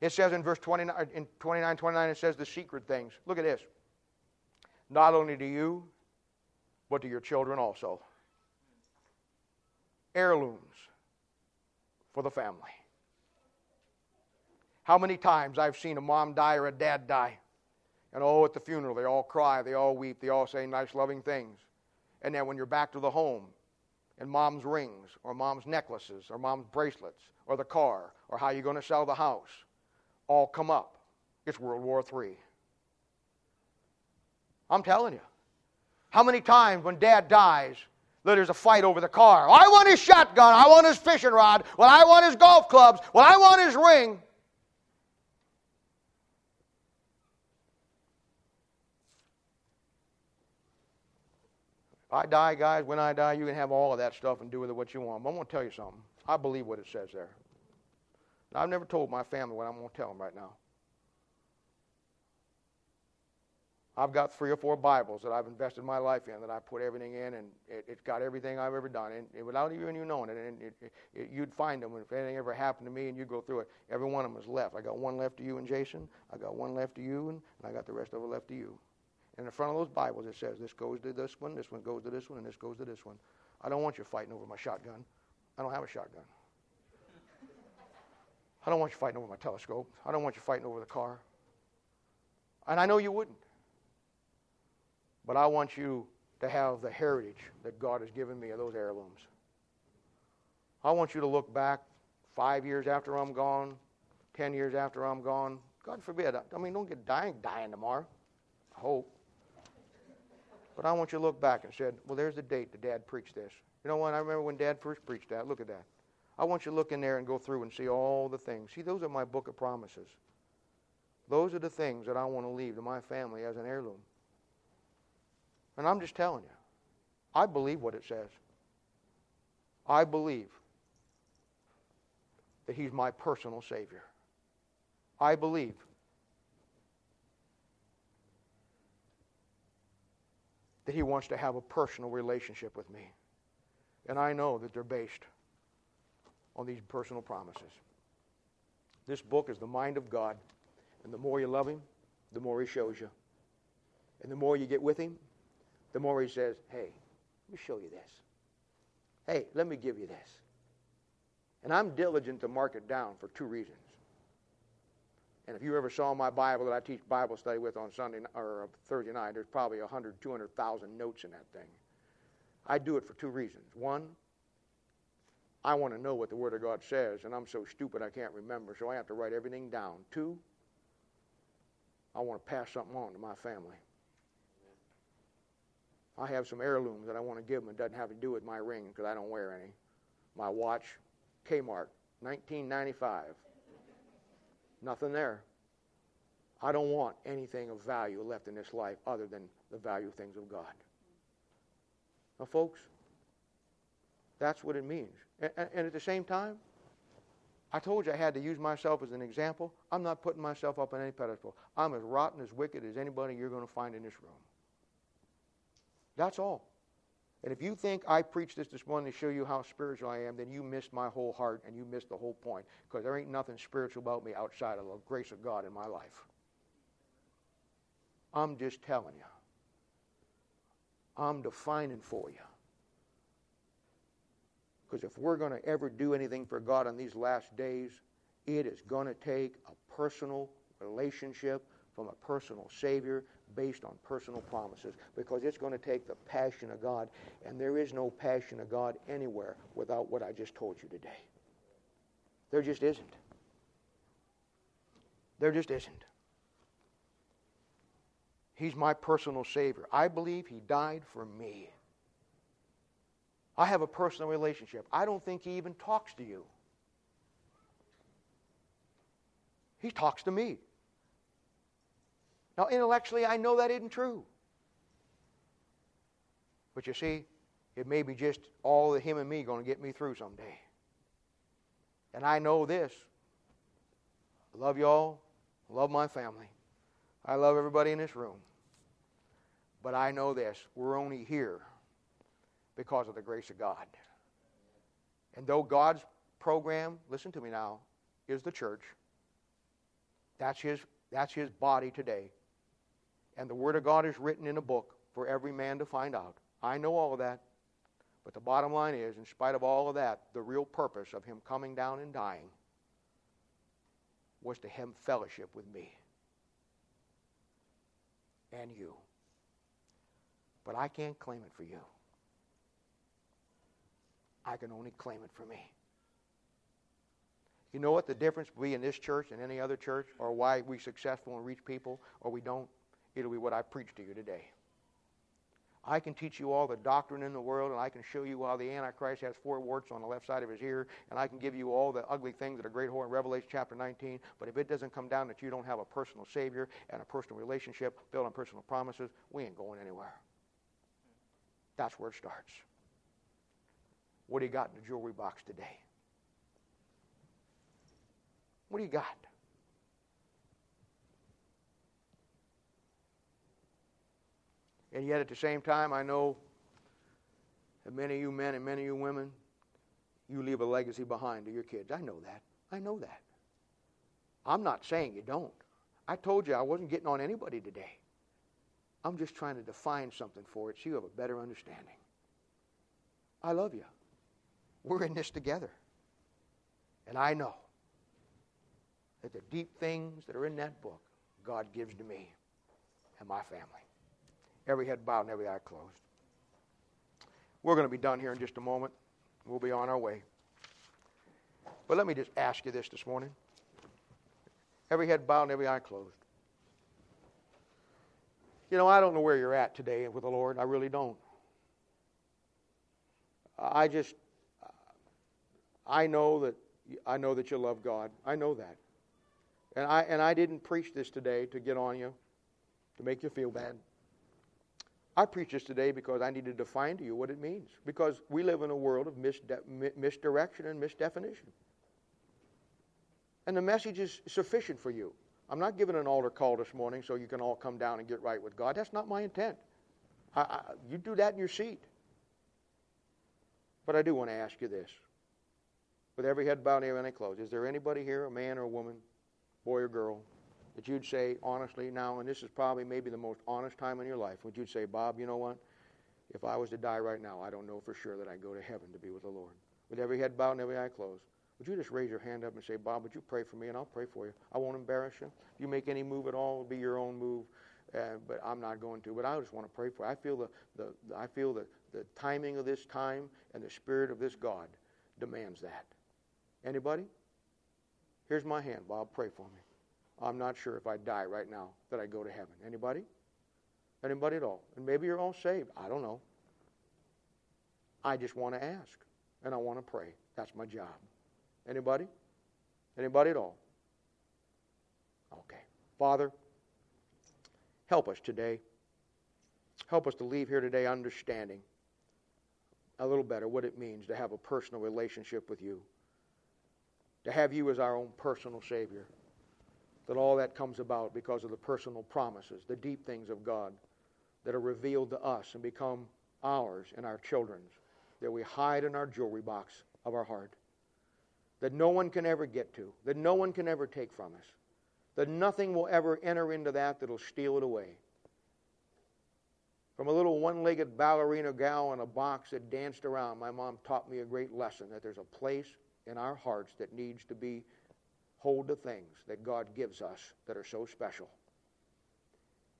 A: It says in verse 29, in 29, 29, it says the secret things. Look at this. Not only to you, but to your children also. Heirlooms for the family. How many times I've seen a mom die or a dad die. And oh, at the funeral, they all cry, they all weep, they all say nice, loving things. And then when you're back to the home, and mom's rings or mom's necklaces or mom's bracelets or the car or how you're going to sell the house all come up. It's World War III. I'm telling you. How many times when dad dies, there's a fight over the car? I want his shotgun. I want his fishing rod. Well, I want his golf clubs. Well, I want his ring. If I die, guys, when I die, you can have all of that stuff and do with it what you want. But I'm going to tell you something. I believe what it says there. Now, I've never told my family what I'm going to tell them right now. I've got three or four Bibles that I've invested my life in that I put everything in, and it, has got everything I've ever done, and, and without even you knowing it. And it, it, you'd find them if anything ever happened to me, and you go through it. Every one of them is left. I got one left to you and Jason. I got one left to you, and, and I got the rest of it left to you. And in front of those Bibles, it says this goes to this one, this one goes to this one, and this goes to this one. I don't want you fighting over my shotgun. I don't have a shotgun. I don't want you fighting over my telescope. I don't want you fighting over the car. And I know you wouldn't. But I want you to have the heritage that God has given me of those heirlooms. I want you to look back five years after I'm gone, ten years after I'm gone. God forbid. I mean, don't get dying, dying tomorrow. I hope. But I want you to look back and said, well, there's the date that Dad preached this. You know what? I remember when Dad first preached that. Look at that. I want you to look in there and go through and see all the things. See, those are my book of promises. Those are the things that I want to leave to my family as an heirloom. And I'm just telling you, I believe what it says. I believe that He's my personal Savior. I believe that He wants to have a personal relationship with me. And I know that they're based on these personal promises. This book is the mind of God. And the more you love Him, the more He shows you. And the more you get with Him, the more He says, hey, let me show you this. Hey, let me give you this. And I'm diligent to mark it down for two reasons. And if you ever saw my Bible that I teach Bible study with on Sunday or uh, Thursday night, there's probably 100, 200,000 notes in that thing. I do it for two reasons. One, I want to know what the Word of God says, and I'm so stupid I can't remember, so I have to write everything down. Two, I want to pass something on to my family. I have some heirlooms that I want to give them. It doesn't have to do with my ring because I don't wear any. My watch, Kmart, 1995. Nothing there. I don't want anything of value left in this life other than the value of things of God. Now, folks, that's what it means. And, and, at the same time, I told you I had to use myself as an example. I'm not putting myself up on any pedestal. I'm as rotten, as wicked as anybody you're going to find in this room. That's all. And if you think I preached this this morning to show you how spiritual I am, then you missed my whole heart and you missed the whole point because there ain't nothing spiritual about me outside of the grace of God in my life. I'm just telling you. I'm defining for you. Because if we're going to ever do anything for God in these last days, it is going to take a personal relationship from a personal Savior based on personal promises because it's going to take the passion of God, and there is no passion of God anywhere without what I just told you today. There just isn't. There just isn't. He's my personal Savior. I believe He died for me. I have a personal relationship. I don't think He even talks to you, He talks to me. Now, intellectually, I know that isn't true. But you see, it may be just all the him and me going to get me through someday. And I know this. I love y'all. I love my family. I love everybody in this room. But I know this. We're only here because of the grace of God. And though God's program, listen to me now, is the church, that's his, that's his body today. And the Word of God is written in a book for every man to find out. I know all of that. But the bottom line is, in spite of all of that, the real purpose of Him coming down and dying was to have fellowship with me and you. But I can't claim it for you. I can only claim it for me. You know what the difference will be in this church and any other church, or why we're successful and reach people, or we don't? It'll be what I preach to you today. I can teach you all the doctrine in the world, and I can show you how the Antichrist has four warts on the left side of his ear, and I can give you all the ugly things that are great whore in Revelation chapter 19. But if it doesn't come down that you don't have a personal Savior and a personal relationship built on personal promises, we ain't going anywhere. That's where it starts. What do you got in the jewelry box today? What do you got? And yet, at the same time, I know that many of you men and many of you women, you leave a legacy behind to your kids. I know that. I know that. I'm not saying you don't. I told you I wasn't getting on anybody today. I'm just trying to define something for it so you have a better understanding. I love you. We're in this together. And I know that the deep things that are in that book, God gives to me and my family. Every head bowed and every eye closed. We're going to be done here in just a moment. We'll be on our way. But let me just ask you this this morning. Every head bowed and every eye closed. You know, I don't know where you're at today with the Lord. I really don't. I just, I know that I know that you love God. I know that, and I and I didn't preach this today to get on you, to make you feel bad. I preach this today because I need to define to you what it means. Because we live in a world of misde- misdirection and misdefinition. And the message is sufficient for you. I'm not giving an altar call this morning so you can all come down and get right with God. That's not my intent. I, I, you do that in your seat. But I do want to ask you this. With every head bowed and every eye closed, is there anybody here, a man or a woman, boy or girl, that you'd say honestly now, and this is probably maybe the most honest time in your life, would you say, Bob, you know what? If I was to die right now, I don't know for sure that I'd go to heaven to be with the Lord. With every head bowed and every eye closed, would you just raise your hand up and say, Bob, would you pray for me and I'll pray for you? I won't embarrass you. If you make any move at all, it'll be your own move. Uh, but I'm not going to. But I just want to pray for. You. I feel the, the, the I feel the, the timing of this time and the spirit of this God demands that. Anybody? Here's my hand, Bob. Pray for me. I'm not sure if I die right now that I go to heaven. Anybody? Anybody at all? And maybe you're all saved. I don't know. I just want to ask and I want to pray. That's my job. Anybody? Anybody at all? Okay. Father, help us today. Help us to leave here today understanding a little better what it means to have a personal relationship with you, to have you as our own personal Savior. That all that comes about because of the personal promises, the deep things of God that are revealed to us and become ours and our children's, that we hide in our jewelry box of our heart, that no one can ever get to, that no one can ever take from us, that nothing will ever enter into that that'll steal it away. From a little one legged ballerina gal in a box that danced around, my mom taught me a great lesson that there's a place in our hearts that needs to be hold the things that God gives us that are so special.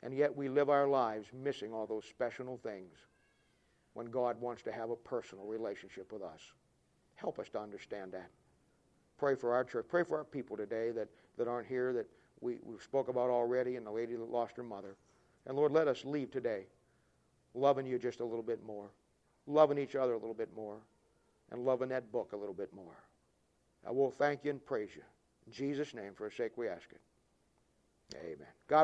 A: And yet we live our lives missing all those special things when God wants to have a personal relationship with us. Help us to understand that. Pray for our church. Pray for our people today that, that aren't here that we, we spoke about already and the lady that lost her mother. And Lord, let us leave today loving you just a little bit more, loving each other a little bit more, and loving that book a little bit more. I will thank you and praise you. In Jesus' name, for a sake we ask it. Amen. God